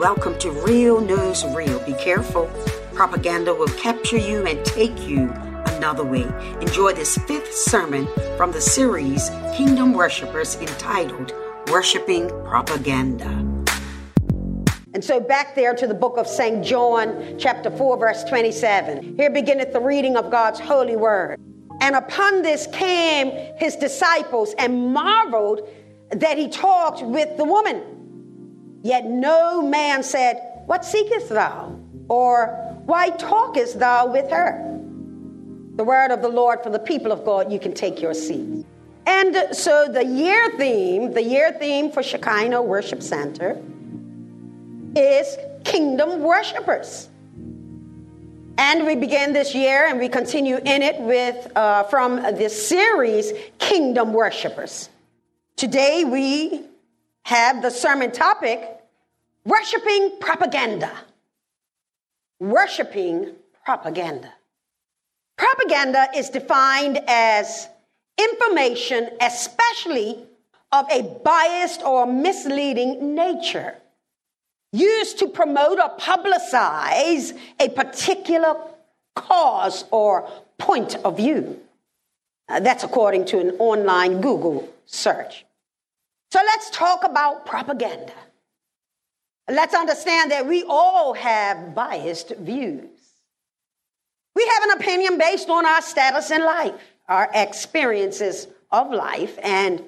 Welcome to Real News Real. Be careful. Propaganda will capture you and take you another way. Enjoy this fifth sermon from the series Kingdom Worshippers entitled Worshipping Propaganda. And so back there to the book of St. John, chapter 4, verse 27. Here beginneth the reading of God's holy word. And upon this came his disciples and marveled that he talked with the woman. Yet no man said, What seekest thou? Or why talkest thou with her? The word of the Lord for the people of God, you can take your seats. And so the year theme, the year theme for Shekinah Worship Center is kingdom worshipers. And we begin this year and we continue in it with uh, from this series, Kingdom Worshipers. Today we have the sermon topic, Worshiping Propaganda. Worshiping Propaganda. Propaganda is defined as information, especially of a biased or misleading nature used to promote or publicize a particular cause or point of view. Uh, that's according to an online Google search. So let's talk about propaganda. Let's understand that we all have biased views. We have an opinion based on our status in life, our experiences of life, and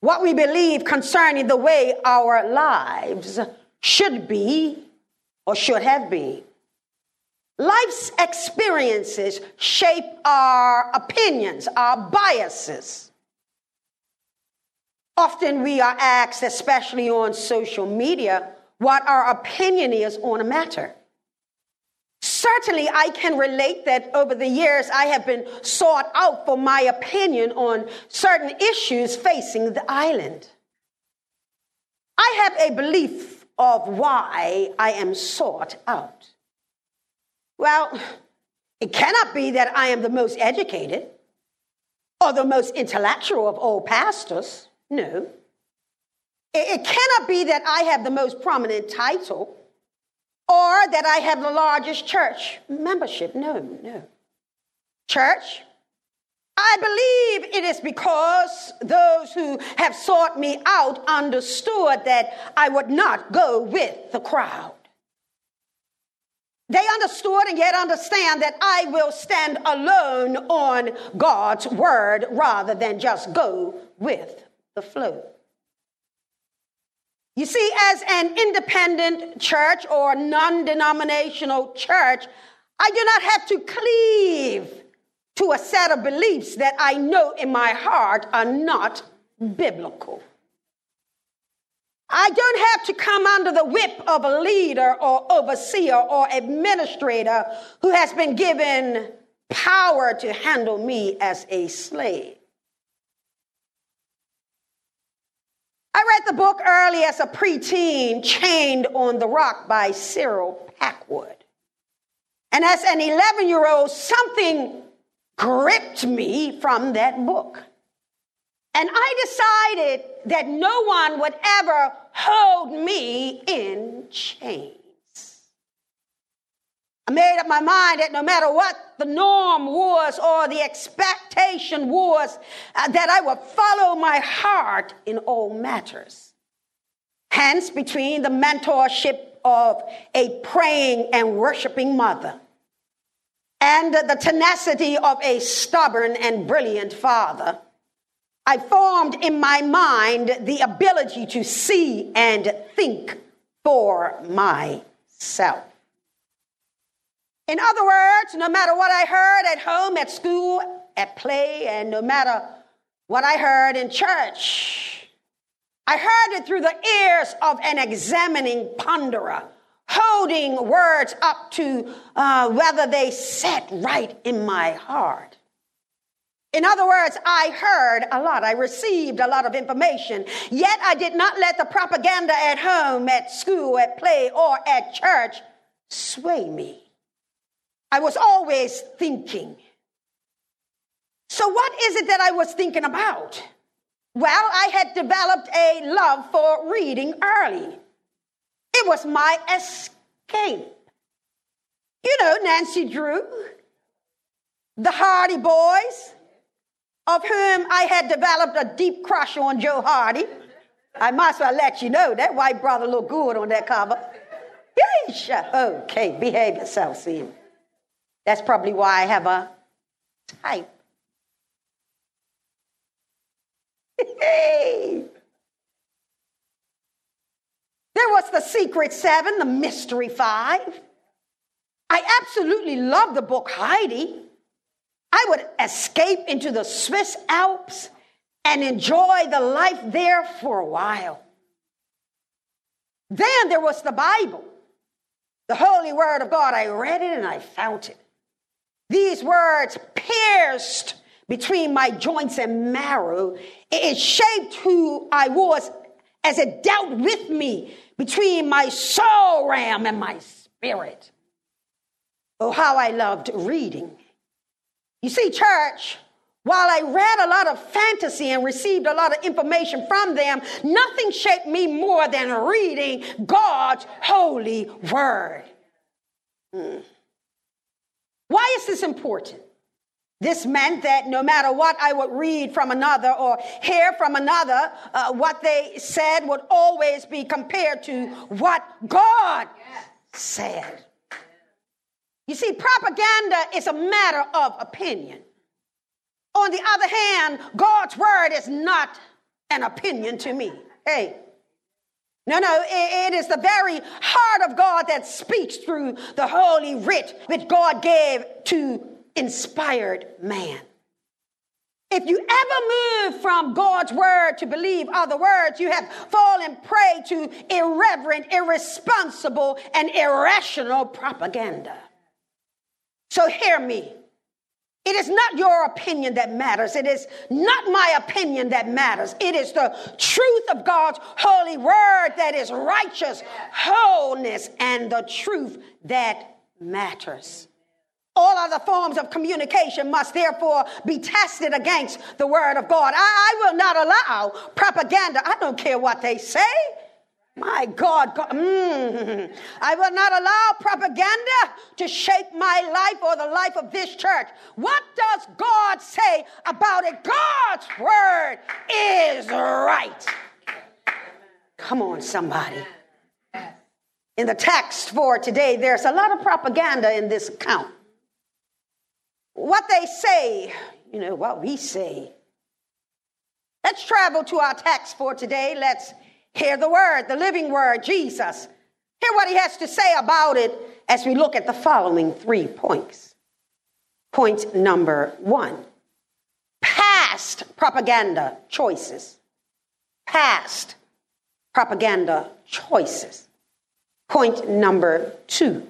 what we believe concerning the way our lives should be or should have been. Life's experiences shape our opinions, our biases. Often we are asked, especially on social media, what our opinion is on a matter. Certainly, I can relate that over the years I have been sought out for my opinion on certain issues facing the island. I have a belief of why I am sought out. Well, it cannot be that I am the most educated or the most intellectual of all pastors. No. It, cannot be that I have the most prominent title or that I have the largest church membership. No, no. Church, I believe it is because those who have sought me out understood that I would not go with the crowd. They understood and yet understand that I will stand alone on God's word rather than just go with the. You see, as an independent church or non denominational church, I do not have to cleave to a set of beliefs that I know in my heart are not biblical. I don't have to come under the whip of a leader or overseer or administrator who has been given power to handle me as a slave. I read the book early as a preteen, Chained on the Rock by Cyril Packwood. And as an 11 year old, something gripped me from that book. And I decided that no one would ever hold me in chains. I made up my mind that no matter what the norm was or the expectation was, uh, that I would follow my heart in all matters. Hence, between the mentorship of a praying and worshiping mother and the tenacity of a stubborn and brilliant father, I formed in my mind the ability to see and think for myself. In other words, no matter what I heard at home, at school, at play, and no matter what I heard in church, I heard it through the ears of an examining ponderer holding words up to uh, whether they set right in my heart. In other words, I heard a lot. I received a lot of information. Yet I did not let the propaganda at home, at school, at play, or at church sway me. I was always thinking. So, what is it that I was thinking about? Well, I had developed a love for reading early. It was my escape. You know, Nancy Drew, the Hardy Boys, of whom I had developed a deep crush on Joe Hardy. I might as well let you know that white brother looked good on that cover. Yeesh. Okay, behave yourself, Sam. That's probably why I have a type. there was the Secret Seven, the Mystery Five. I absolutely love the book Heidi. I would escape into the Swiss Alps and enjoy the life there for a while. Then there was the Bible, the holy word of God. I read it and I found it. These words pierced between my joints and marrow. It shaped who I was as it dealt with me between my soul realm and my spirit. Oh, how I loved reading. You see, church, while I read a lot of fantasy and received a lot of information from them, nothing shaped me more than reading God's holy word. Hmm. Why is this important? This meant that no matter what I would read from another or hear from another, uh, what they said would always be compared to what God said. You see, propaganda is a matter of opinion. On the other hand, God's word is not an opinion to me. Hey, no, no, it is the very heart of God that speaks through the holy writ which God gave to inspired man. If you ever move from God's word to believe other words, you have fallen prey to irreverent, irresponsible, and irrational propaganda. So hear me. It is not your opinion that matters. It is not my opinion that matters. It is the truth of God's holy word that is righteous, wholeness, and the truth that matters. All other forms of communication must therefore be tested against the word of God. I, I will not allow propaganda. I don't care what they say. My God, God mm, I will not allow propaganda to shape my life or the life of this church. What does God say about it? God's word is right. Come on, somebody. In the text for today, there's a lot of propaganda in this account. What they say, you know, what we say. Let's travel to our text for today. Let's Hear the word, the living word, Jesus. Hear what he has to say about it as we look at the following three points. Point number one past propaganda choices. Past propaganda choices. Point number two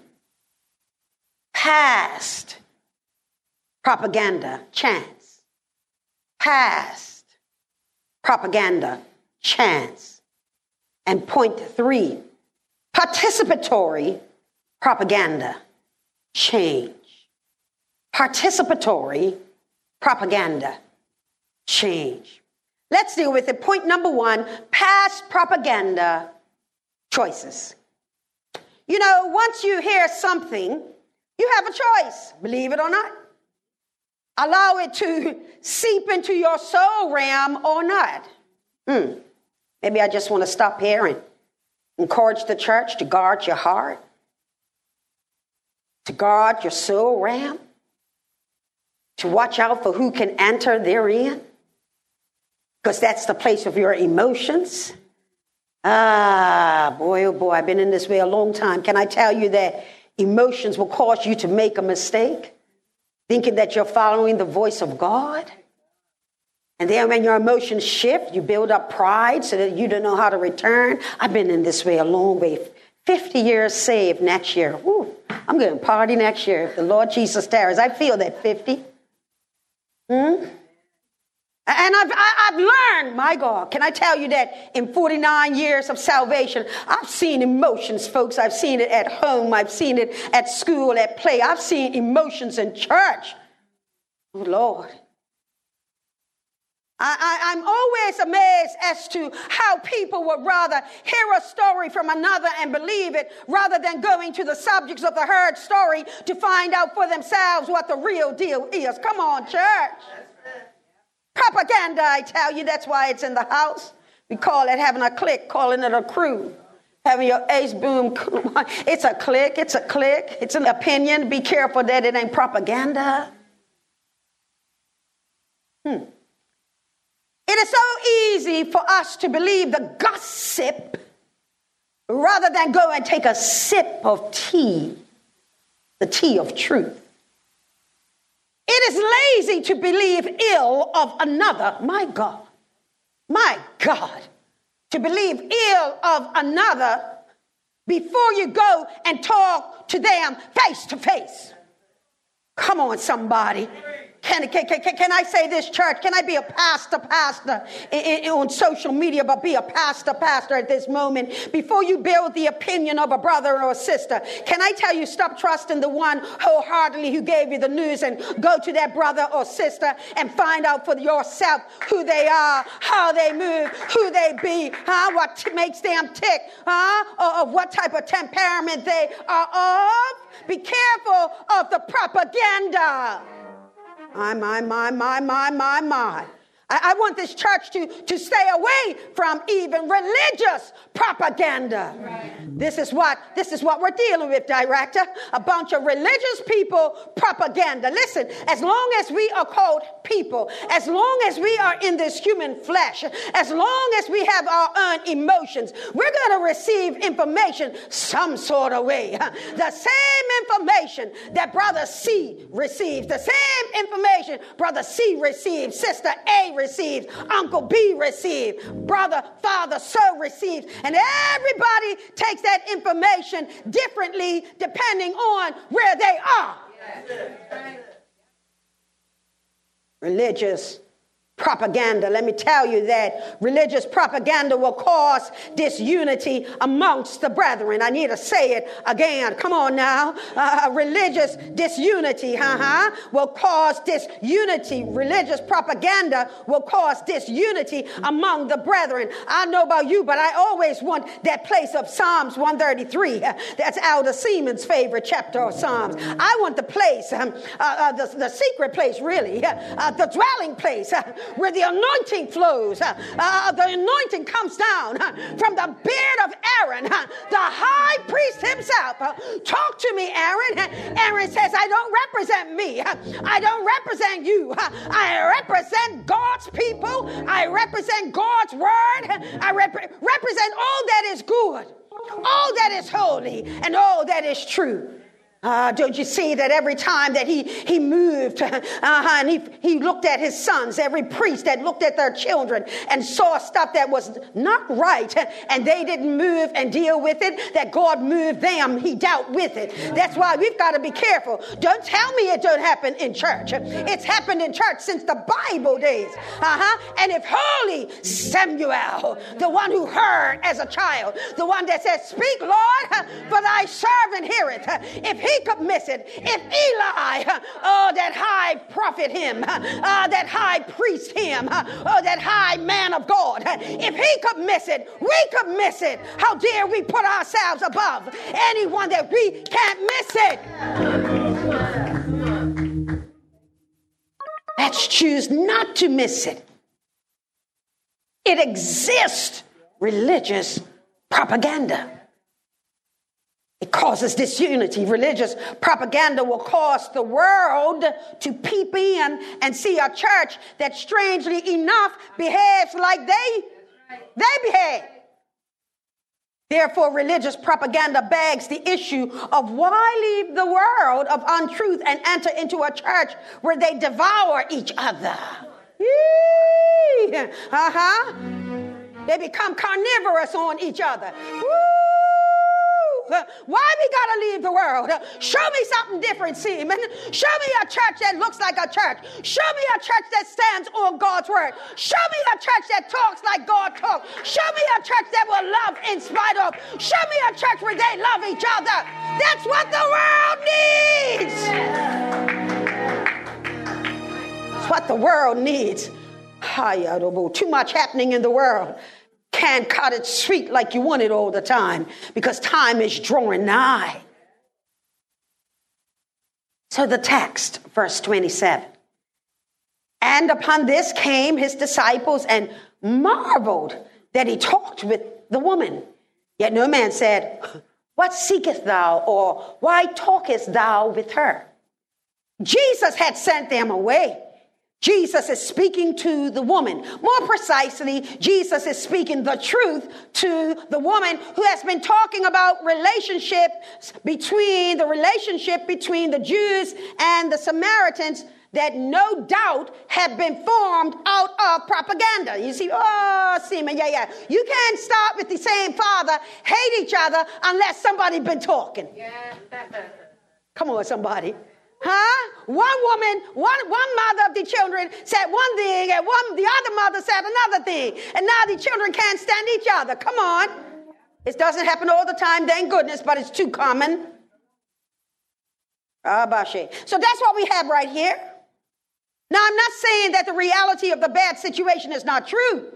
past propaganda chance. Past propaganda chance. And point three, participatory propaganda change. Participatory propaganda change. Let's deal with it. Point number one past propaganda choices. You know, once you hear something, you have a choice, believe it or not. Allow it to seep into your soul realm or not. Hmm. Maybe I just want to stop here and encourage the church to guard your heart, to guard your soul realm, to watch out for who can enter therein, because that's the place of your emotions. Ah, boy, oh boy, I've been in this way a long time. Can I tell you that emotions will cause you to make a mistake, thinking that you're following the voice of God? And then when your emotions shift, you build up pride so that you don't know how to return. I've been in this way a long way. 50 years saved next year. I'm going to party next year if the Lord Jesus tarries. I feel that 50. Hmm? And I've, I've learned, my God, can I tell you that in 49 years of salvation, I've seen emotions, folks. I've seen it at home. I've seen it at school, at play. I've seen emotions in church. Oh, Lord. I, am always amazed as to how people would rather hear a story from another and believe it rather than going to the subjects of the heard story to find out for themselves what the real deal is. Come on, church. Propaganda, I tell you, that's why it's in the house. We call it having a clique, calling it a crew. Having your ace boom, it's a clique, it's a clique, it's an opinion. Be careful that it ain't propaganda. Hmm. It is so easy for us to believe the gossip rather than go and take a sip of tea, the tea of truth. It is lazy to believe ill of another. My God, my God, to believe ill of another before you go and talk to them face to face. Come on, somebody. Can, can, can, can I say this, church? Can I be a pastor, pastor in, in, on social media, but be a pastor, pastor at this moment? Before you build the opinion of a brother or a sister, can I tell you, stop trusting the one wholeheartedly who gave you the news and go to that brother or sister and find out for yourself who they are, how they move, who they be, huh? what t- makes them tick, huh? or, or what type of temperament they are of. Be careful of the propaganda. My, my, my, my, my, my, my. I, I want this church to, to stay away from even religious propaganda. Right. This is what this is what we're dealing with, director. A bunch of religious people propaganda. Listen, as long as we are called people, as long as we are in this human flesh, as long as we have our own emotions, we're going to receive information some sort of way. The same information that brother C receives, the same information brother C receives, sister A receives, Uncle B receives, brother, father, so receives. And everybody takes that information differently depending on where they are. Religious propaganda. Let me tell you that religious propaganda will cause disunity amongst the brethren. I need to say it again. Come on now. Uh, religious disunity, uh-huh, will cause disunity. Religious propaganda will cause disunity among the brethren. I know about you, but I always want that place of Psalms 133. That's Elder Seaman's favorite chapter of Psalms. I want the place, um, uh, uh the, the secret place, really, uh, the dwelling place where the anointing flows. Uh, uh, the anointing comes down uh, from the beard of Aaron, uh, the high priest himself. Talk to me, Aaron. Aaron says, I don't represent me. I don't represent you. I represent God's people. I represent God's word. I rep- represent all that is good, all that is holy, and all that is true. Uh, don't you see that every time that he, he moved uh, and he, he looked at his sons, every priest that looked at their children and saw stuff that was not right and they didn't move and deal with it, that God moved them, he dealt with it. That's why we've got to be careful. Don't tell me it don't happen in church. It's happened in church since the Bible days. Uh-huh. And if holy Samuel, the one who heard as a child, the one that said, Speak, Lord, for thy servant heareth. If he could miss it. If Eli, oh, that high prophet him, uh, that high priest him, oh, that high man of God, if he could miss it, we could miss it. How dare we put ourselves above anyone that we can't miss it? Let's choose not to miss it. It exists, religious propaganda. It causes disunity. Religious propaganda will cause the world to peep in and see a church that strangely enough behaves like they, they behave. Therefore, religious propaganda begs the issue of why leave the world of untruth and enter into a church where they devour each other. Uh huh. They become carnivorous on each other. Woo! Why we gotta leave the world? Show me something different, Seaman. Show me a church that looks like a church. Show me a church that stands on God's word. Show me a church that talks like God talks. Show me a church that will love in spite of. Show me a church where they love each other. That's what the world needs. That's what the world needs. Too much happening in the world. Can't cut it sweet like you want it all the time because time is drawing nigh. So the text, verse 27. And upon this came his disciples and marveled that he talked with the woman. Yet no man said, What seekest thou? or Why talkest thou with her? Jesus had sent them away. Jesus is speaking to the woman. More precisely, Jesus is speaking the truth to the woman who has been talking about relationship between the relationship between the Jews and the Samaritans that no doubt had been formed out of propaganda. You see, oh, Seaman, yeah, yeah. You can't start with the same father, hate each other unless somebody been talking. Yeah. Come on, somebody. Huh? One woman, one, one mother of the children said one thing, and one the other mother said another thing. And now the children can't stand each other. Come on. It doesn't happen all the time, thank goodness, but it's too common. Ah Basha. So that's what we have right here. Now, I'm not saying that the reality of the bad situation is not true.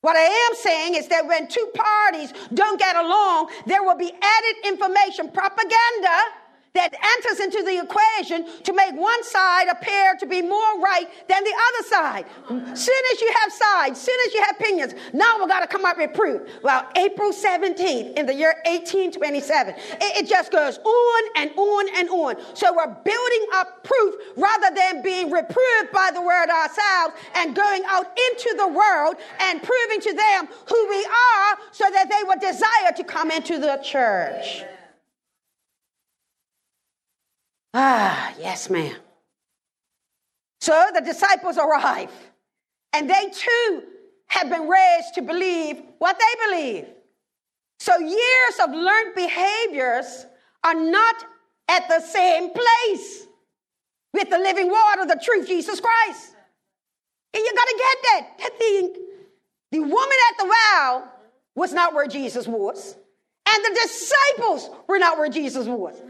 What I am saying is that when two parties don't get along, there will be added information, propaganda that enters into the equation to make one side appear to be more right than the other side. Soon as you have sides, soon as you have opinions, now we got to come up with proof. Well, April 17th in the year 1827, it, it just goes on and on and on. So we're building up proof rather than being reproved by the word ourselves and going out into the world and proving to them who we are so that they would desire to come into the church. Ah, yes, ma'am. So the disciples arrive, and they too have been raised to believe what they believe. So years of learned behaviors are not at the same place with the living water, the truth, Jesus Christ. And you got to get that. That the, the woman at the well was not where Jesus was, and the disciples were not where Jesus was.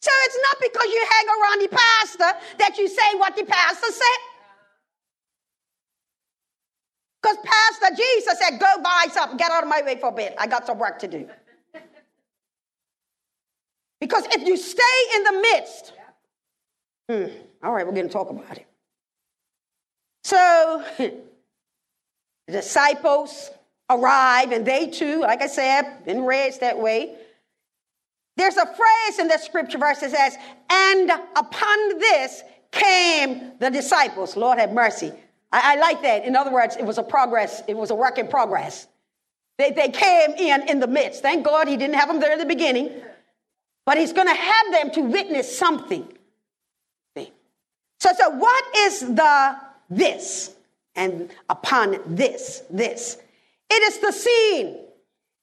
So it's not because you hang around the pastor that you say what the pastor said. Because Pastor Jesus said, go buy something, get out of my way for a bit. I got some work to do. Because if you stay in the midst, hmm, all right, we're going to talk about it. So the disciples arrive, and they too, like I said, been raised that way. There's a phrase in the scripture verse that says, and upon this came the disciples. Lord have mercy. I, I, like that. In other words, it was a progress, it was a work in progress. They, they came in in the midst. Thank God he didn't have them there in the beginning, but he's going to have them to witness something. So, so what is the this? And upon this, this. It is the scene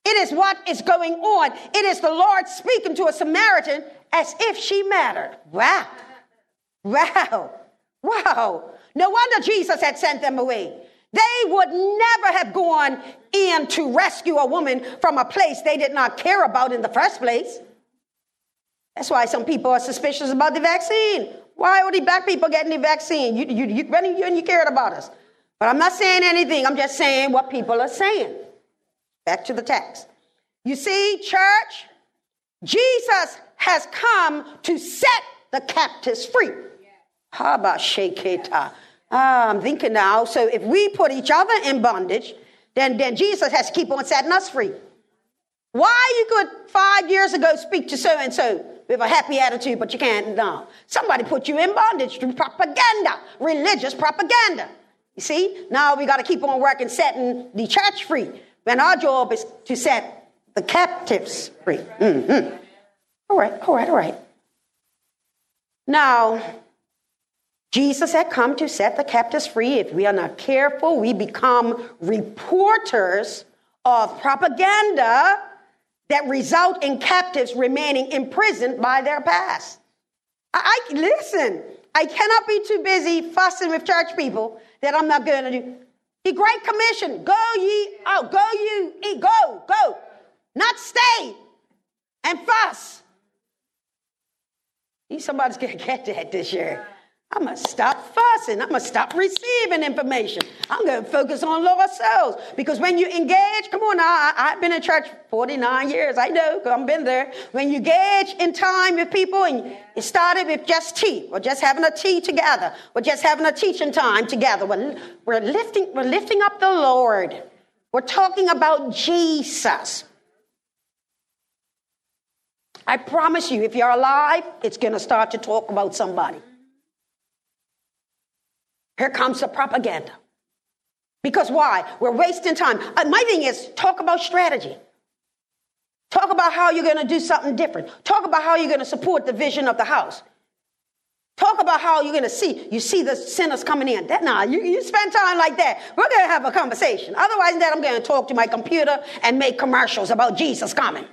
it is what is going on. It is the Lord speaking to a Samaritan as if she mattered. Wow. Wow. Wow. No wonder Jesus had sent them away. They would never have gone in to rescue a woman from a place they did not care about in the first place. That's why some people are suspicious about the vaccine. Why are the black people getting the vaccine? You, you, you, you, you cared about us. But I'm not saying anything. I'm just saying what people are saying. Back to the text. You see, church, Jesus has come to set the captives free. How about Sheketa? Ah, I'm thinking now. So if we put each other in bondage, then, then Jesus has to keep on setting us free. Why you could five years ago speak to so and so with a happy attitude, but you can't now. Somebody put you in bondage through propaganda, religious propaganda. You see, now we got to keep on working, setting the church free. When our job is to set the captives free. Mm-hmm. All right, all right, all right. Now, Jesus had come to set the captives free. If we are not careful, we become reporters of propaganda that result in captives remaining imprisoned by their past. I, I listen. I cannot be too busy fussing with church people that I'm not going to do. The Great Commission, go ye out, go you, eat, go, go. Not stay and fuss. Somebody's gonna get that this year. I'm going to stop fussing. I'm going to stop receiving information. I'm going to focus on lost souls. Because when you engage, come on I, have been in church 49 years. I know, because I've been there. When you engage in time with people and it started with just tea, or just having a tea together, or just having a teaching time together, we're, we're, lifting, we're lifting up the Lord. We're talking about Jesus. I promise you, if you're alive, it's going to start to talk about somebody. Here comes the propaganda. Because why? We're wasting time. Uh, my thing is talk about strategy. Talk about how you're going to do something different. Talk about how you're going to support the vision of the house. Talk about how you're going to see. You see the sinners coming in. That now you, you spend time like that. We're going to have a conversation. Otherwise, that I'm going to talk to my computer and make commercials about Jesus coming.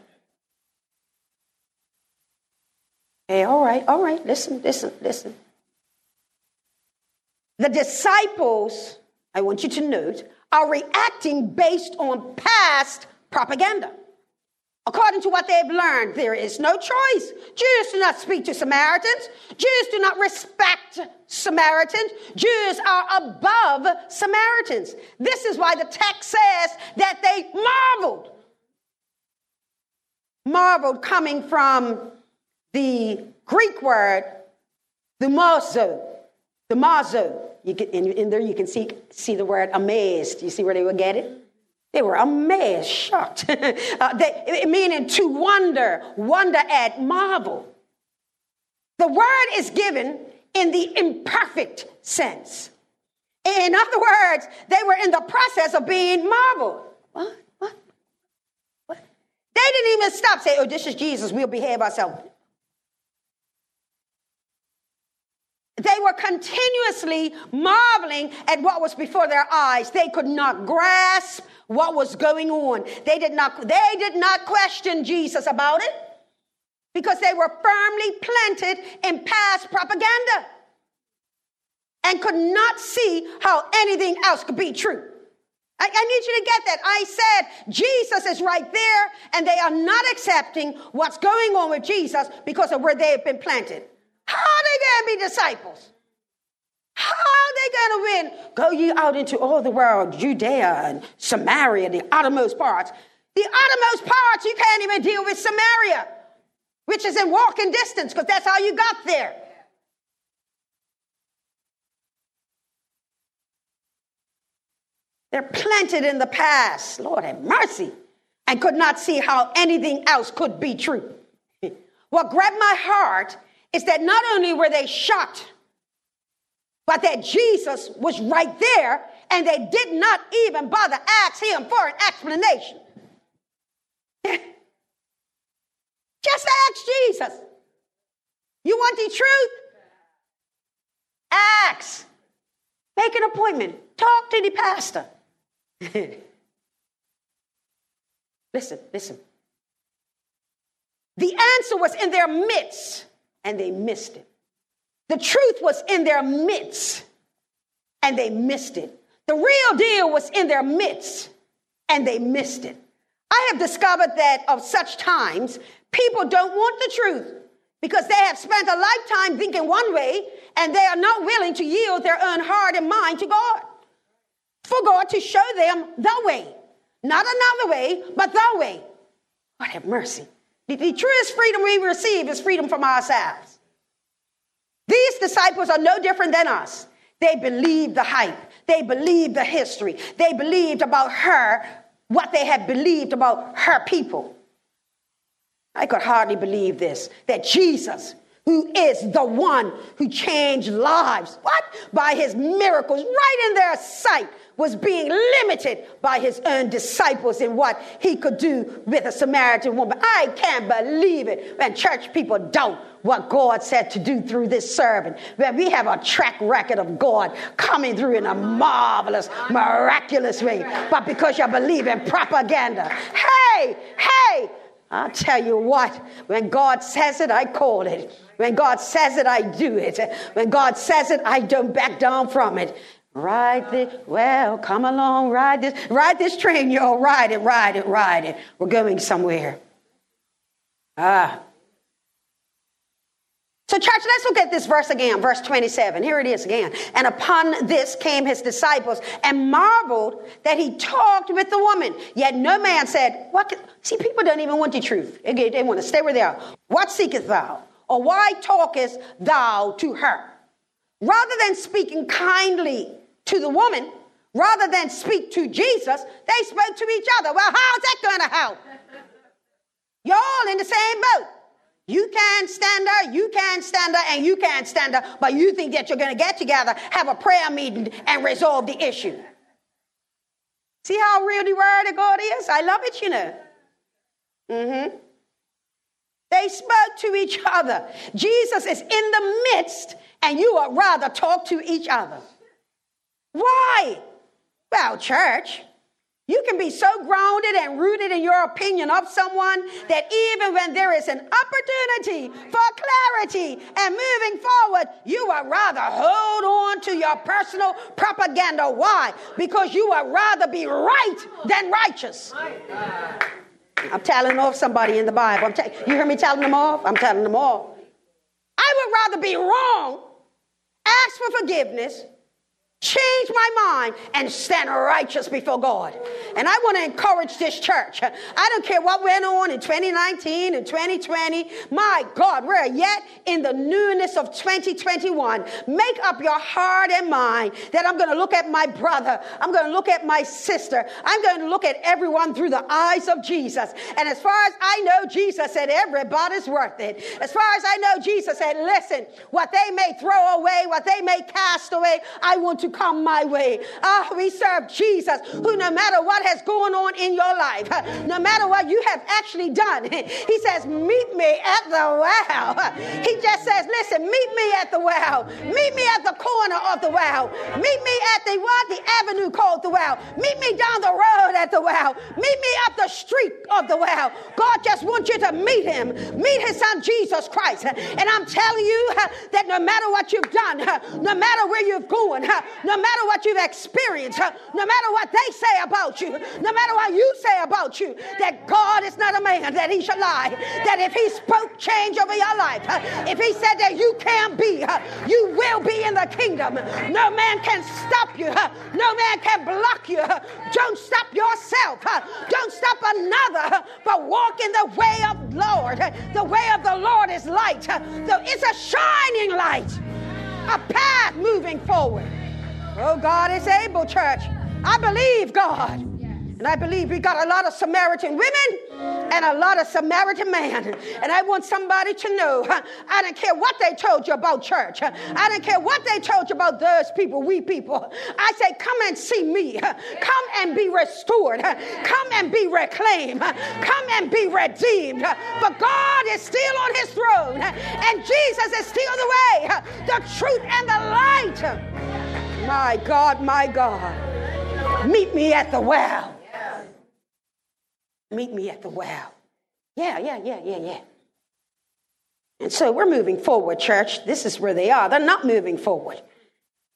Hey, all right, all right. Listen, listen, listen. The disciples, I want you to note, are reacting based on past propaganda. According to what they've learned, there is no choice. Jews do not speak to Samaritans. Jews do not respect Samaritans. Jews are above Samaritans. This is why the text says that they marveled. Marveled coming from the Greek word, thaumazo, the mazo. You get in, in there, you can see, see the word amazed. You see where they would get it? They were amazed, shocked. uh, they, meaning to wonder, wonder at, marvel. The word is given in the imperfect sense. In other words, they were in the process of being marveled. What? What? What? They didn't even stop say, "Oh, this is Jesus. We'll behave ourselves." They were continuously marveling at what was before their eyes. They could not grasp what was going on. They did not, they did not question Jesus about it because they were firmly planted in past propaganda and could not see how anything else could be true. I, I, need you to get that. I said Jesus is right there, and they are not accepting what's going on with Jesus because of where they have been planted. How are they going to be disciples? How are they going to win? Go ye out into all the world, Judea and Samaria, the outermost parts. The outermost parts, you can't even deal with Samaria, which is in walking distance, because that's how you got there. They're planted in the past, Lord have mercy, and could not see how anything else could be true. What grabbed my heart is that not only were they shocked, but that Jesus was right there and they did not even bother ask him for an explanation. Just ask Jesus. You want the truth? Ask. Make an appointment. Talk to the pastor. listen, listen. The answer was in their midst and they missed it. The truth was in their midst and they missed it. The real deal was in their midst and they missed it. I have discovered that of such times, people don't want the truth because they have spent a lifetime thinking one way and they are not willing to yield their own heart and mind to God. For God to show them the way, not another way, but the way. God have mercy. The, the truest freedom we receive is freedom from ourselves. These disciples are no different than us. They believed the hype, they believed the history, they believed about her what they had believed about her people. I could hardly believe this that Jesus, who is the one who changed lives, what? By his miracles right in their sight, was being limited by his own disciples in what he could do with a Samaritan woman. I can't believe it when church people don't what God said to do through this servant. When we have a track record of God coming through in a marvelous, miraculous way. But because you believe in propaganda, hey, hey, I'll tell you what, when God says it, I call it. When God says it, I do it. When God says it, I don't back down from it. Ride this, well, come along, ride this, ride this train, y'all, ride it, ride it, ride it. We're going somewhere. Ah. So, church, let's look at this verse again, verse 27. Here it is again. And upon this came his disciples and marveled that he talked with the woman. Yet no man said, What? Can... See, people don't even want the truth. They want to stay where they are. What seekest thou? Or why talkest thou to her? Rather than speaking kindly to the woman, rather than speak to Jesus, they spoke to each other. Well, how's that going to help? You're all in the same boat. You can't stand her, you can't stand her, and you can't stand her, but you think that you're going to get together, have a prayer meeting, and resolve the issue. See how real the word of God is? I love it, you know. Mm-hmm. They spoke to each other. Jesus is in the midst, and you would rather talk to each other. Why? Well, church, you can be so grounded and rooted in your opinion of someone that even when there is an opportunity for clarity and moving forward, you would rather hold on to your personal propaganda. Why? Because you would rather be right than righteous. I'm telling off somebody in the Bible. Ta- you hear me telling them off? I'm telling them off. I would rather be wrong, ask for forgiveness, change my mind and stand righteous before God. And I want to encourage this church. I don't care what went on in 2019 and 2020. My God, we're yet in the newness of 2021. Make up your heart and mind that I'm going to look at my brother. I'm going to look at my sister. I'm going to look at everyone through the eyes of Jesus. And as far as I know, Jesus said, everybody's worth it. As far as I know, Jesus said, listen, what they may throw away, what they may cast away, I want to come my way. Ah, we serve Jesus, who no matter what has gone on in your life, no matter what you have actually done, he says, meet me at the well. He just says, listen, meet me at the well. Meet me at the corner of the well. Meet me at the what? The avenue called the well. Meet me down the road at the well. Meet me up the street of the well. God just wants you to meet him. Meet his son Jesus Christ. And I'm telling you that no matter what you've done, no matter where you've gone, no matter what you've experienced, no matter what they say about you, no matter what you say about you, that God is not a man that he shall lie. That if he spoke change over your life, if he said that you can be, you will be in the kingdom. No man can stop you. No man can block you. Don't stop yourself. Don't stop another, but walk in the way of Lord. The way of the Lord is light. So it's a shining light, a path moving forward. Oh, God is able, church. I believe God. And I believe we got a lot of Samaritan women and a lot of Samaritan men. And I want somebody to know I don't care what they told you about church. I don't care what they told you about those people, we people. I say, come and see me. Come and be restored. Come and be reclaimed. Come and be redeemed. For God is still on his throne. And Jesus is still the way, the truth, and the light. My God, my God. Meet me at the well. Meet me at the well. Yeah, yeah, yeah, yeah, yeah. And so we're moving forward, church. This is where they are. They're not moving forward.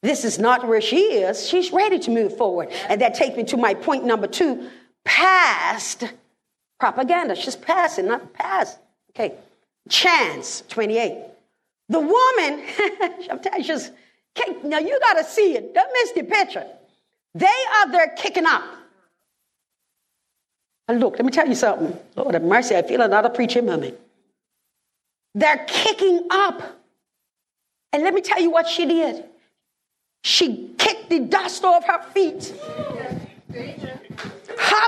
This is not where she is. She's ready to move forward. And that takes me to my point number two past propaganda. She's passing, not past. Okay. Chance 28. The woman, you, she's, now you got to see it. Don't miss the picture. They are there kicking up. And look, let me tell you something. Lord have mercy, I feel another preaching moment. They're kicking up. And let me tell you what she did. She kicked the dust off her feet.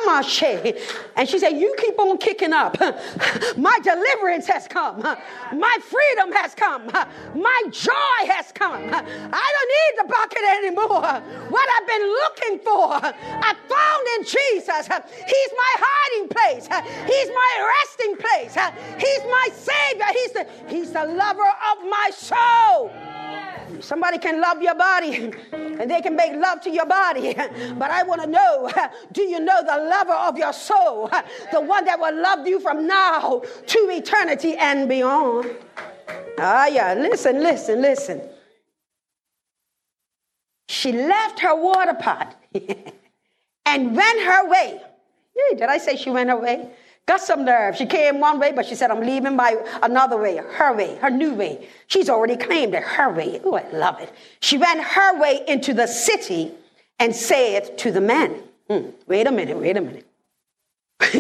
And she said, You keep on kicking up. My deliverance has come. My freedom has come. My joy has come. I don't need the bucket anymore. What I've been looking for, I found in Jesus. He's my hiding place. He's my resting place. He's my Savior. He's the, he's the lover of my soul. Somebody can love your body and they can make love to your body. But I want to know do you know the lover of your soul? The one that will love you from now to eternity and beyond. Ah, yeah, listen, listen, listen. She left her water pot and went her way. Did I say she went her way? Got some nerve. She came one way, but she said, I'm leaving by another way, her way, her new way. She's already claimed it, her way. Oh, I love it. She went her way into the city and said to the man, hmm, Wait a minute, wait a minute.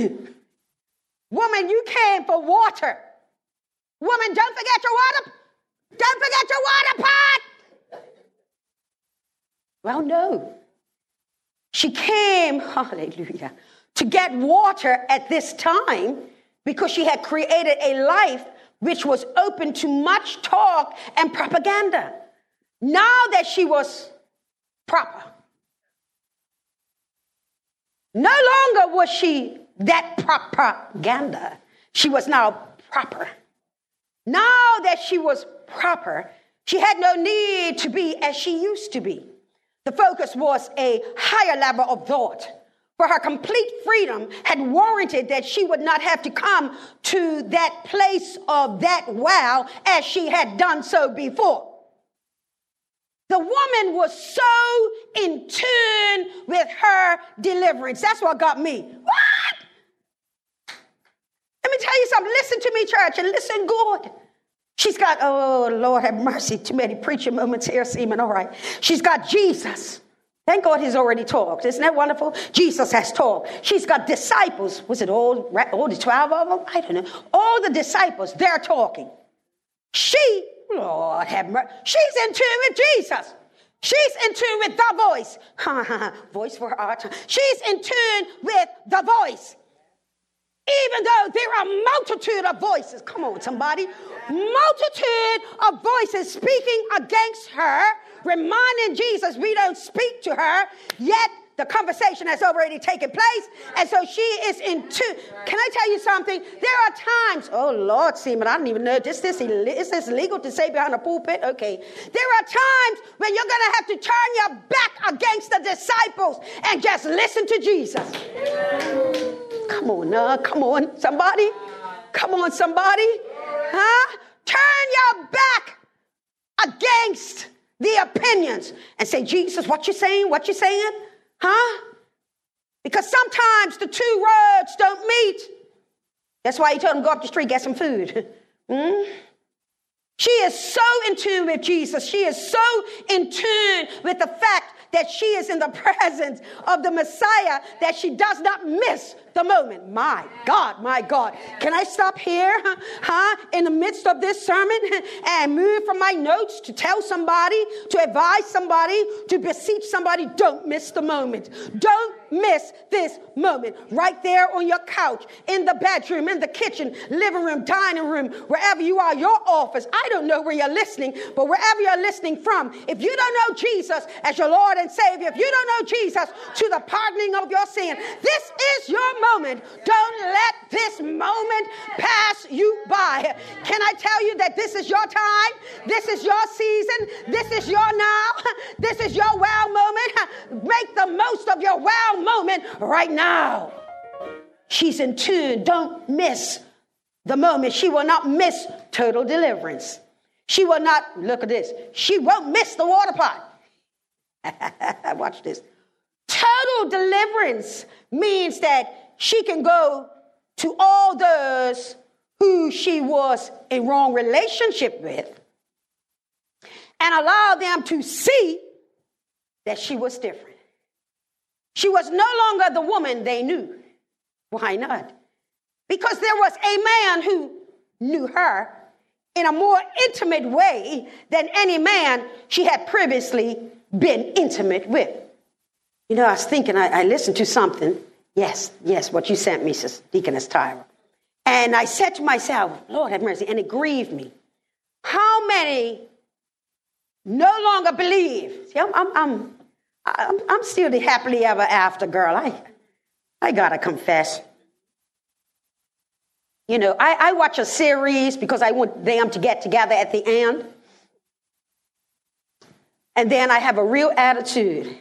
Woman, you came for water. Woman, don't forget your water. Don't forget your water pot. Well, no. She came, hallelujah, to get water at this time because she had created a life which was open to much talk and propaganda. Now that she was proper, no longer was she that propaganda. She was now proper. Now that she was proper, she had no need to be as she used to be. The focus was a higher level of thought for her complete freedom had warranted that she would not have to come to that place of that wow as she had done so before. The woman was so in tune with her deliverance. That's what got me. What? Let me tell you something. Listen to me, church, and listen good. She's got, oh, Lord have mercy, too many preaching moments here, Seaman. All right. She's got Jesus. Thank God he's already talked. Isn't that wonderful? Jesus has talked. She's got disciples. Was it all, all the 12 of them? I don't know. All the disciples, they're talking. She, Lord have mercy, she's in tune with Jesus. She's in tune with the voice. voice for time. She's in tune with the voice. Even though there are multitude of voices. Come on, somebody. Multitude of voices speaking against her reminding Jesus we don't speak to her, yet the conversation has already taken place. And so she is in two. Can I tell you something? There are times, oh Lord, Seaman, I don't even know. This, this, is this legal to say behind a pulpit? Okay. There are times when you're going to have to turn your back against the disciples and just listen to Jesus. Come on, now, come on, somebody. Come on, somebody. Huh? Turn your back against the opinions and say, Jesus, what you saying? What you saying? Huh? Because sometimes the two roads don't meet. That's why he told him, go up the street, get some food. hmm? She is so in tune with Jesus. She is so in tune with the fact that she is in the presence of the Messiah that she does not miss the moment. My God, my God. Can I stop here, huh, in the midst of this sermon and move from my notes to tell somebody, to advise somebody, to beseech somebody? Don't miss the moment. Don't miss this moment. Right there on your couch, in the bedroom, in the kitchen, living room, dining room, wherever you are, your office. I don't know where you're listening, but wherever you're listening from, if you don't know Jesus as your Lord and Savior, if you don't know Jesus to the pardoning of your sin, this is your moment. Don't let this moment pass you by. Can I tell you that this is your time? This is your season. This is your now. This is your wow moment. Make the most of your wow moment right now. She's in tune. Don't miss the moment. She will not miss total deliverance. She will not, look at this, she won't miss the water pot. Watch this. Total deliverance means that she can go to all those who she was in wrong relationship with and allow them to see that she was different. She was no longer the woman they knew. Why not? Because there was a man who knew her in a more intimate way than any man she had previously been intimate with. You know, I was thinking, I, I listened to something. Yes, yes, what you sent me, Sister Deaconess Tyra. And I said to myself, Lord have mercy, and it grieved me. How many no longer believe? See, I'm, I'm, I'm, I'm, I'm still the happily ever after girl. I, I gotta confess. You know, I, I watch a series because I want them to get together at the end. And then I have a real attitude.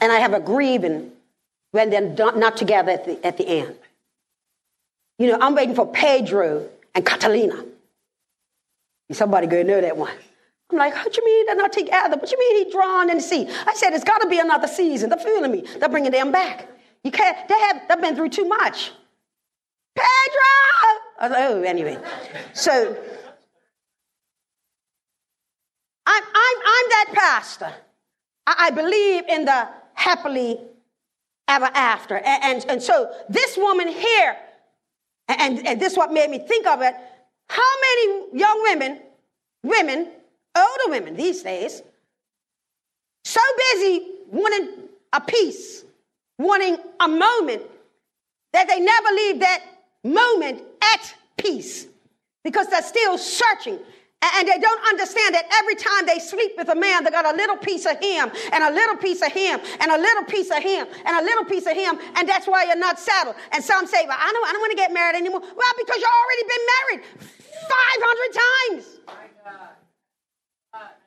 And I have a grieving when they're not together at the, at the end. You know, I'm waiting for Pedro and Catalina. Somebody go know that one. I'm like, what you mean they're not together? What you mean he drawn in the sea? I said, it's got to be another season. They're fooling me. They're bringing them back. You can't, they have, they've been through too much. Pedro! Oh, anyway. So, I'm, I'm, I'm that pastor. I, I believe in the happily ever after. And, and, and so this woman here, and, and this is what made me think of it, how many young women, women, older women these days, so busy wanting a piece, wanting a moment, that they never leave that moment at peace because they're still searching. And they don't understand that every time they sleep with a man, they got a little piece of him, and a little piece of him, and a little piece of him, and a little piece of him, and that's why you're not settled. And some say, Well, I don't, I don't want to get married anymore. Well, because you've already been married 500 times.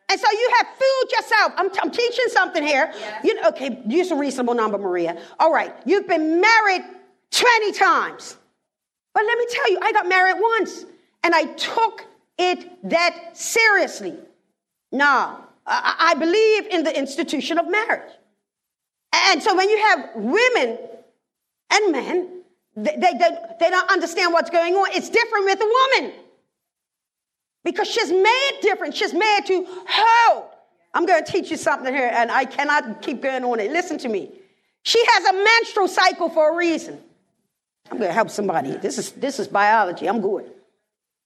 And so you have fooled yourself. I'm, I'm teaching something here. Yes. You know, okay, use a reasonable number, Maria. All right, you've been married 20 times. But let me tell you, I got married once, and I took it that seriously. Now, I, I believe in the institution of marriage. And so when you have women and men, they, they, they don't understand what's going on. It's different with a woman because she's made different. She's made to hold. I'm going to teach you something here, and I cannot keep going on it. Listen to me. She has a menstrual cycle for a reason. I'm going to help somebody. This is, this is biology. I'm good.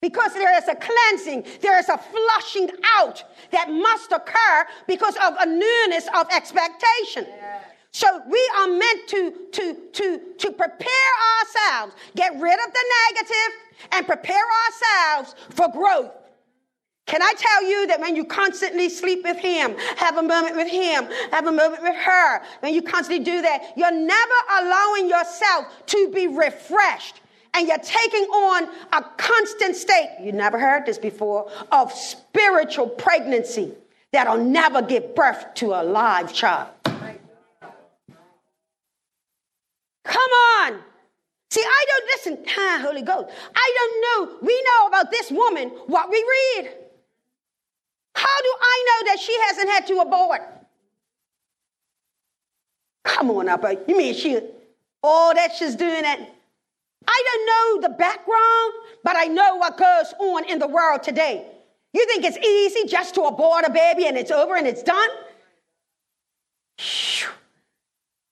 Because there is a cleansing, there is a flushing out that must occur because of a newness of expectation. So we are meant to, to, to, to prepare ourselves, get rid of the negative, and prepare ourselves for growth. Can I tell you that when you constantly sleep with him, have a moment with him, have a moment with her, when you constantly do that, you're never allowing yourself to be refreshed. And you're taking on a constant state, you never heard this before, of spiritual pregnancy that'll never give birth to a live child. Come on. See, I don't listen, ah, Holy Ghost. I don't know. We know about this woman what we read. How do I know that she hasn't had to abort? Come on up. You mean she, all that she's doing that? I don't know the background, but I know what goes on in the world today. You think it's easy just to abort a baby and it's over and it's done?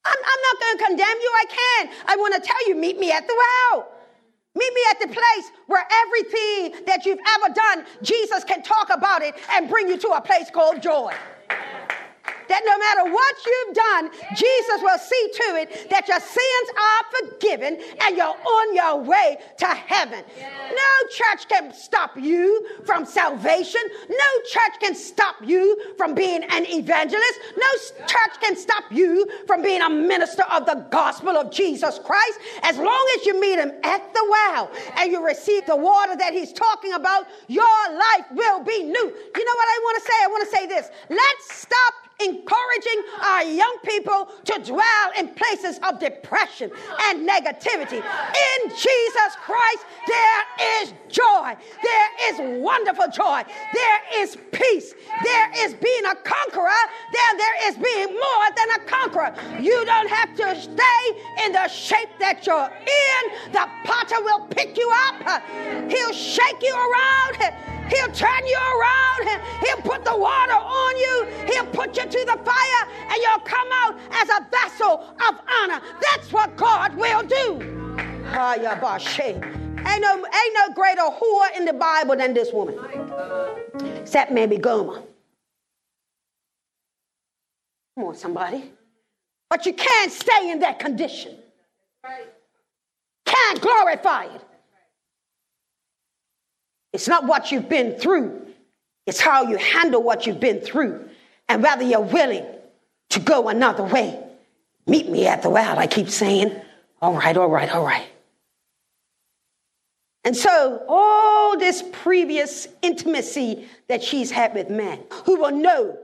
I'm, I'm not going to condemn you. I can. I want to tell you, meet me at the well. Meet me at the place where everything that you've ever done, Jesus can talk about it and bring you to a place called joy that no matter what you've done, Jesus will see to it that your sins are forgiven and you're on your way to heaven. No church can stop you from salvation. No church can stop you from being an evangelist. No church can stop you from being a minister of the gospel of Jesus Christ. As long as you meet him at the well and you receive the water that he's talking about, your life will be new. You know what I want to say? I want to say this. Let's stop encouraging our young people to dwell in places of depression and negativity. In Jesus Christ, there is joy. There is wonderful joy. There is peace. There is being a conqueror. Then there is being more than a conqueror. You don't have to stay in the shape that you're in. The potter will pick you up. He'll shake you around. He'll turn you around. He'll put the water on you. He'll put you to the fire and you'll come out as a vessel of honor. That's what God will do. Ain't no, ain't no greater whore in the Bible than this woman. Except maybe Gomer. Come on, somebody. But you can't stay in that condition. Can't glorify it. It's not what you've been through, it's how you handle what you've been through. And whether you're willing to go another way. Meet me at the well, I keep saying. All right, all right, all right. And so, all this previous intimacy that she's had with men, who will know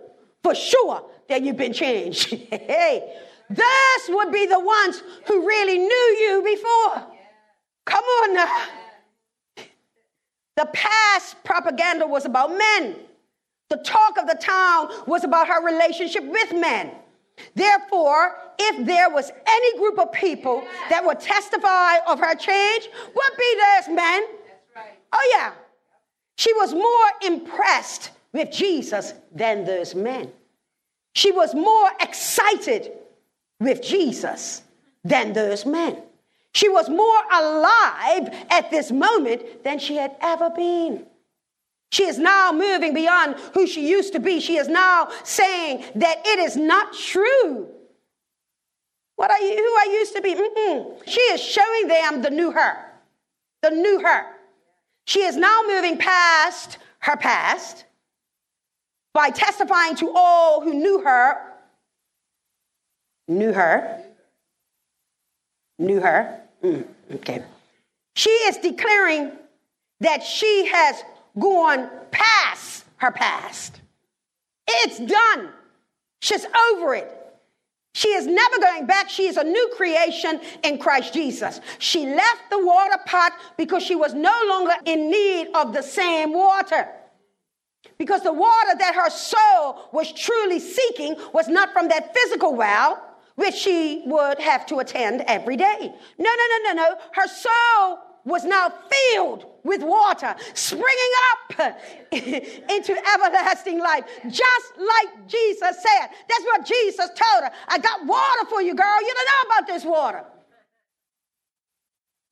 for sure that you've been changed. hey, this would be the ones who really knew you before. Come on now. The past propaganda was about men. The talk of the town was about her relationship with men. Therefore, if there was any group of people that would testify of her change, would be those men. Oh, yeah. She was more impressed with Jesus than those men. She was more excited with Jesus than those men. She was more alive at this moment than she had ever been. She is now moving beyond who she used to be. She is now saying that it is not true. What you, who I used to be? Mm-mm. She is showing them the new her, the new her. She is now moving past her past by testifying to all who knew her, knew her, knew her. Mm, okay. She is declaring that she has gone past her past. It's done. She's over it. She is never going back. She is a new creation in Christ Jesus. She left the water pot because she was no longer in need of the same water. Because the water that her soul was truly seeking was not from that physical well, which she would have to attend every day. No, no, no, no, no. Her soul was now filled with water, springing up into everlasting life, just like Jesus said. That's what Jesus told her. I got water for you, girl. You don't know about this water.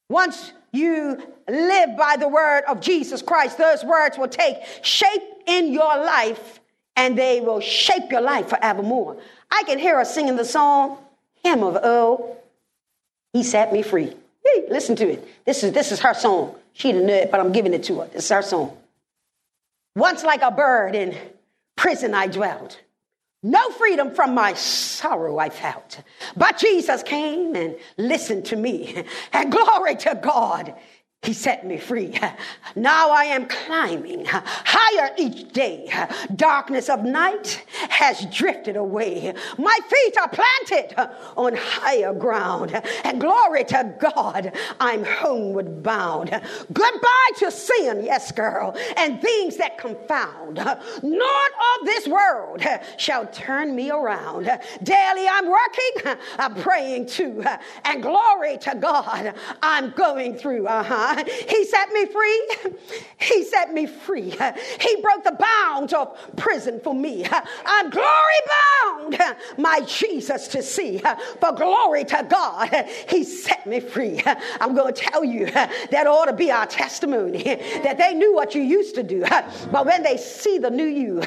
Once you live by the word of Jesus Christ, those words will take shape in your life and they will shape your life forevermore. I can hear her singing the song, Hymn of Oh, He Set Me Free. Hey, listen to it. This is, this is her song. She didn't know it, but I'm giving it to her. This is her song. Once like a bird in prison I dwelt. No freedom from my sorrow I felt. But Jesus came and listened to me. And glory to God. He set me free. Now I am climbing higher each day. Darkness of night has drifted away. My feet are planted on higher ground. And glory to God, I'm homeward bound. Goodbye to sin, yes, girl, and things that confound. Naught of this world shall turn me around. Daily I'm working, I'm praying too. And glory to God, I'm going through. Uh huh. He set me free. He set me free. He broke the bounds of prison for me. I'm glory bound, my Jesus to see. For glory to God, He set me free. I'm going to tell you that ought to be our testimony that they knew what you used to do. But when they see the new you,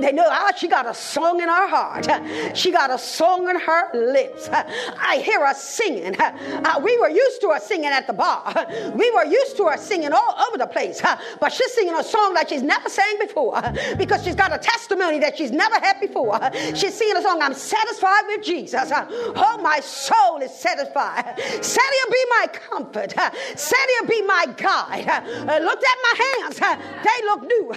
they know, oh, she got a song in her heart. She got a song in her lips. I hear us singing. Uh, we were used to her singing at the bar. We were used to her singing all over the place, huh? but she's singing a song like she's never sang before because she's got a testimony that she's never had before. She's singing a song, I'm satisfied with Jesus. Oh, my soul is satisfied. He'll be my comfort. He'll be my guide. Uh, Looked at my hands, they look new.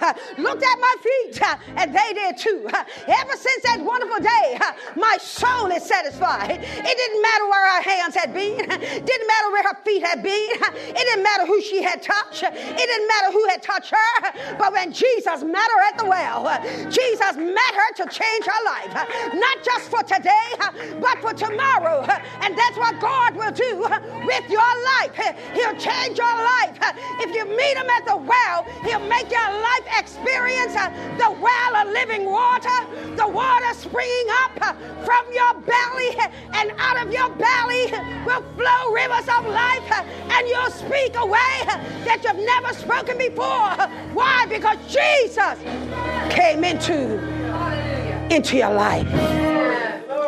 Looked at my feet, and they did too. Ever since that wonderful day, my soul is satisfied. It didn't matter where her hands had been, didn't matter where her feet had been, it didn't matter who she had touched. It didn't matter who had touched her, but when Jesus met her at the well, Jesus met her to change her life, not just for today, but for tomorrow. And that's what God will do with your life. He'll change your life. If you meet him at the well, he'll make your life experience the well of living water, the water springing up from your belly, and out of your belly will flow rivers of life, and you'll speak a way that you've never spoken before. Why? Because Jesus came into, into your life.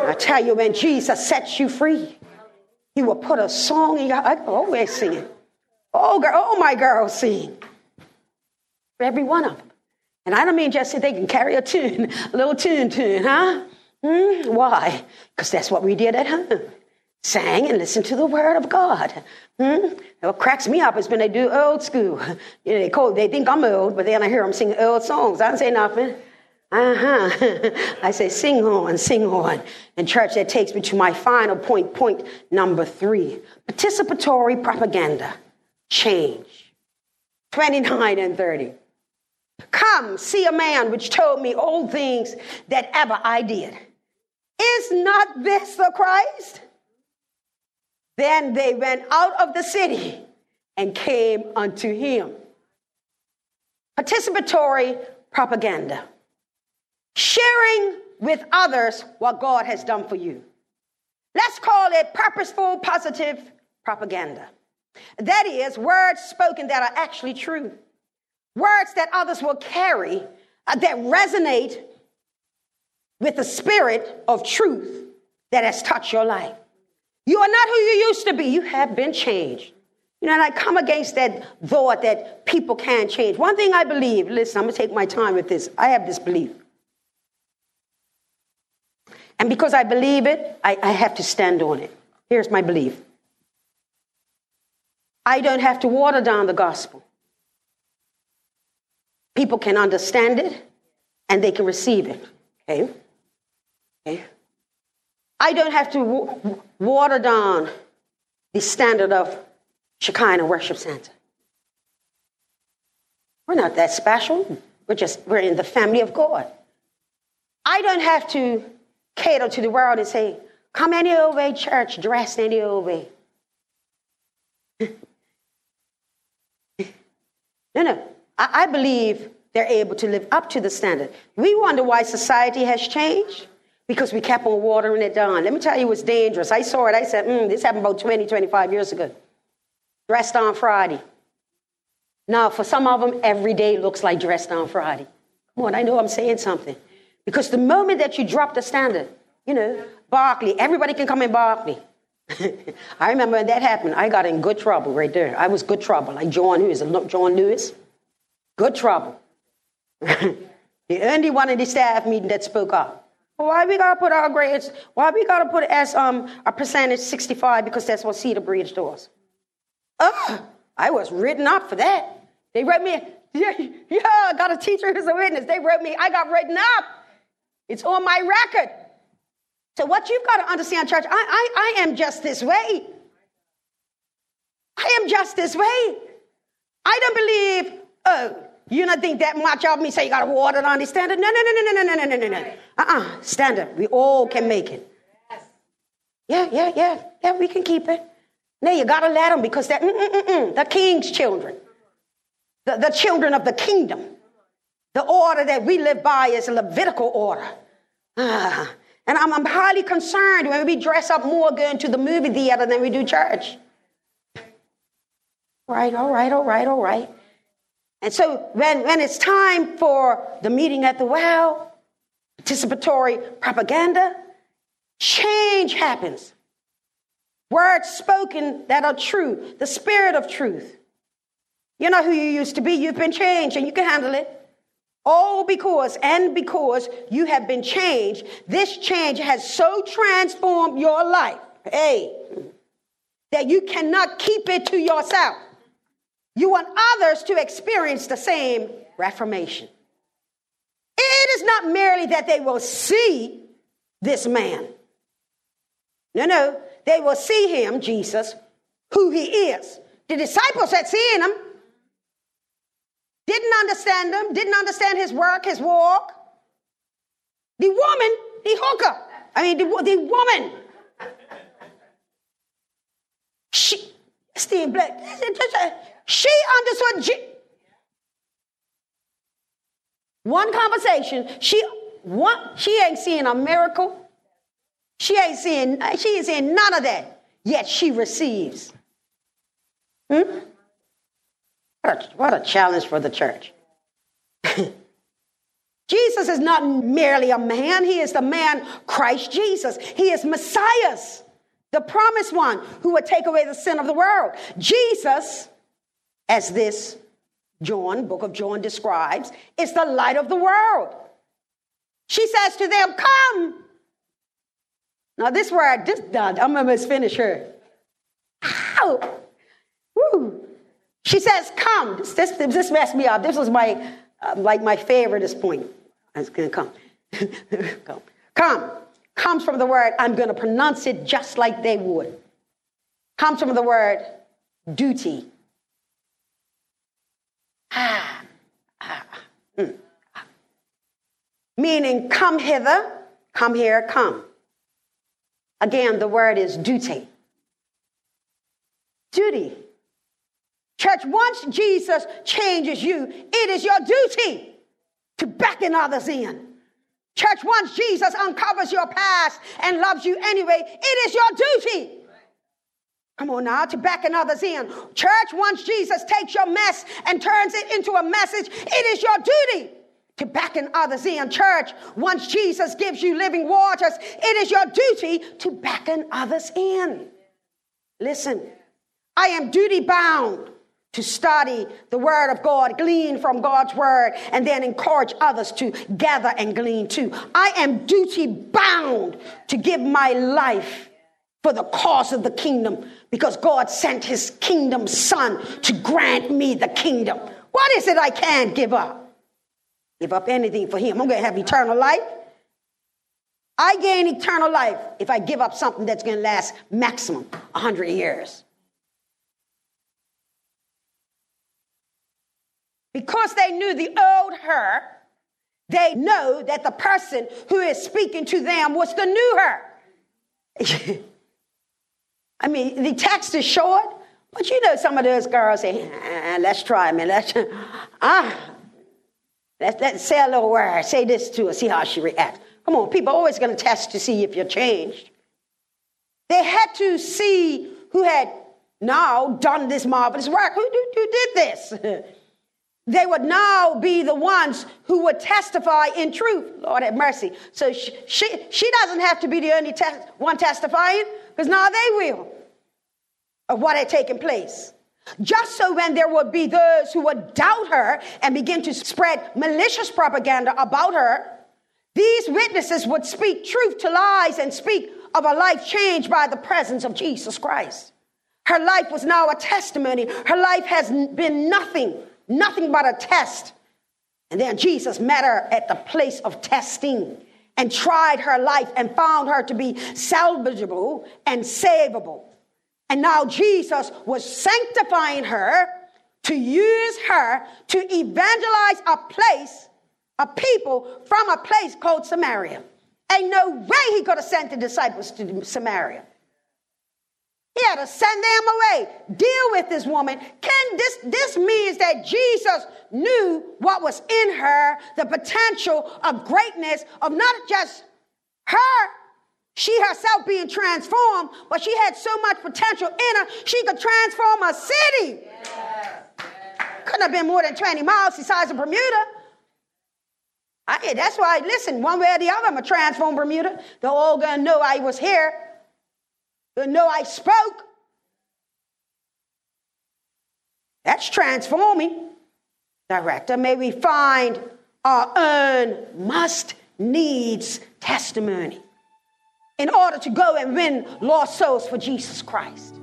I tell you, when Jesus sets you free, he will put a song in your heart. Always singing. Oh, girl, oh, my girls sing. Every one of them. And I don't mean just that they can carry a tune, a little tune tune, huh? Hmm? Why? Because that's what we did at home sang and listened to the word of God. Hmm? What cracks me up is when they do old school. You know, they, call, they think I'm old, but then I hear them sing old songs. I don't say nothing. Uh-huh. I say, sing on, sing on. And church, that takes me to my final point, point number three. Participatory propaganda. Change. 29 and 30. Come, see a man which told me all things that ever I did. Is not this the Christ? Then they went out of the city and came unto him. Participatory propaganda. Sharing with others what God has done for you. Let's call it purposeful, positive propaganda. That is, words spoken that are actually true, words that others will carry uh, that resonate with the spirit of truth that has touched your life. You are not who you used to be, you have been changed. You know, and I come against that thought that people can change. One thing I believe, listen, I'm gonna take my time with this. I have this belief. And because I believe it, I, I have to stand on it. Here's my belief I don't have to water down the gospel. People can understand it and they can receive it. Okay? Okay? I don't have to w- water down the standard of Shekinah Worship Center. We're not that special. We're just, we're in the family of God. I don't have to cater to the world and say, come any old way, church, dress any old way. no, no. I, I believe they're able to live up to the standard. We wonder why society has changed because we kept on watering it down. Let me tell you what's dangerous. I saw it. I said, mm, this happened about 20, 25 years ago. Dressed on Friday. Now, for some of them, every day looks like dressed on Friday. Come on, I know I'm saying something. Because the moment that you drop the standard, you know, Barclay, everybody can come in Barclay. I remember when that happened, I got in good trouble right there. I was good trouble, like John Lewis. John Lewis, good trouble. the only one in the staff meeting that spoke up. Why we gotta put our grades? Why we gotta put as um a percentage 65 because that's what Cedar Bridge does? Oh, I was written up for that. They wrote me, yeah, yeah, I got a teacher who's a witness. They wrote me, I got written up. It's on my record. So what you've got to understand, church, I, I, I am just this way. I am just this way. I don't believe, oh, you don't think that much of me, say you got to water on the standard. No, no, no, no, no, no, no, no, no, no. Uh-uh, standard. We all can make it. Yeah, yeah, yeah, yeah, we can keep it. No, you got to let them because they're mm-mm-mm-mm, the king's children, the, the children of the kingdom. The order that we live by is a Levitical order. Ah, and I'm, I'm highly concerned when we dress up more going to the movie theater than we do church. Right, all right, all right, all right. And so when, when it's time for the meeting at the well, participatory propaganda, change happens. Words spoken that are true, the spirit of truth. You're not who you used to be. You've been changed and you can handle it. All because and because you have been changed, this change has so transformed your life, hey, that you cannot keep it to yourself. You want others to experience the same reformation. It is not merely that they will see this man. No, no, they will see him, Jesus, who he is. The disciples had seen him, didn't understand him, didn't understand his work, his walk. The woman, the hooker, I mean, the, the woman, she, Steve Black, she understood. one conversation, she one, she ain't seeing a miracle. She ain't seeing, she ain't seeing none of that. Yet she receives. Hmm? What a, what a challenge for the church. Jesus is not merely a man, he is the man Christ Jesus. He is Messiah, the promised one who would take away the sin of the world. Jesus, as this John, book of John describes, is the light of the world. She says to them, Come. Now, this word, this, I'm almost finished here. Ow! Woo! She says, Come. This, this, this messed me up. This was my, uh, like my favorite this point. It's going to come. come. Come. Comes from the word, I'm going to pronounce it just like they would. Comes from the word duty. Ah, ah, mm. Meaning, come hither, come here, come. Again, the word is duty. Duty. Church, once Jesus changes you, it is your duty to beckon others in. Church, once Jesus uncovers your past and loves you anyway, it is your duty. Come on now, to beckon others in. Church, once Jesus takes your mess and turns it into a message, it is your duty to beckon others in. Church, once Jesus gives you living waters, it is your duty to beckon others in. Listen, I am duty bound to study the Word of God, glean from God's Word, and then encourage others to gather and glean too. I am duty bound to give my life for the cause of the kingdom because God sent His kingdom Son to grant me the kingdom. What is it I can't give up? Give up anything for Him. I'm going to have eternal life. I gain eternal life if I give up something that's going to last maximum 100 years. Because they knew the old her, they know that the person who is speaking to them was the new her. I mean, the text is short, but you know some of those girls say, ah, let's try, man. Let's, ah, let's, let's say a little word. Say this to her, see how she reacts. Come on, people are always going to test to see if you're changed. They had to see who had now done this marvelous work. Who, who, who did this? they would now be the ones who would testify in truth. Lord have mercy. So she, she, she doesn't have to be the only te- one testifying, now they will of what had taken place. Just so when there would be those who would doubt her and begin to spread malicious propaganda about her, these witnesses would speak truth to lies and speak of a life changed by the presence of Jesus Christ. Her life was now a testimony. Her life has been nothing nothing but a test. And then Jesus met her at the place of testing and tried her life and found her to be salvageable and savable. And now Jesus was sanctifying her to use her to evangelize a place, a people from a place called Samaria. Ain't no way he could have sent the disciples to Samaria. He had to send them away. Deal with this woman. Can this this means that Jesus knew what was in her, the potential of greatness of not just her, she herself being transformed, but she had so much potential in her, she could transform a city. Couldn't have been more than 20 miles the size of Bermuda. I, that's why, listen, one way or the other, I'm going to transform Bermuda. All going to know I was here know I spoke. That's transforming. Director, may we find our own must needs testimony in order to go and win lost souls for Jesus Christ.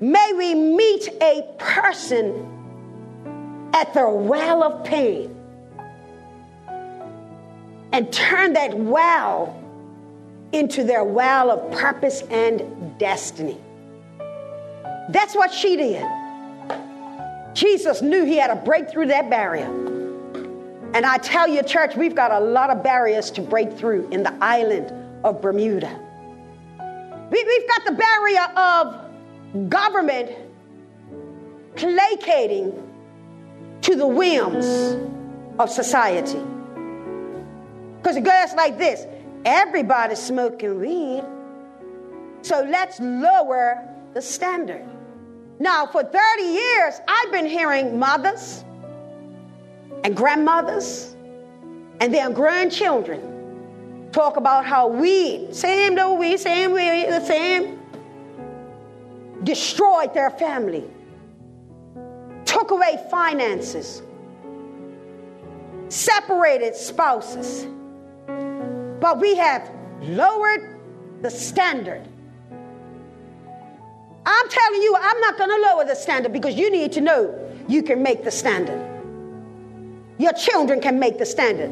May we meet a person at the well of pain and turn that well into their well of purpose and destiny. That's what she did. Jesus knew he had to break through that barrier. And I tell you, church, we've got a lot of barriers to break through in the island of Bermuda. We, have got the barrier of government placating to the whims of society. Because it goes like this Everybody's smoking weed. So let's lower the standard. Now, for 30 years, I've been hearing mothers and grandmothers and their grandchildren talk about how weed, same though weed, same weed, the same, destroyed their family, took away finances, separated spouses but we have lowered the standard. I'm telling you, I'm not going to lower the standard because you need to know you can make the standard. Your children can make the standard.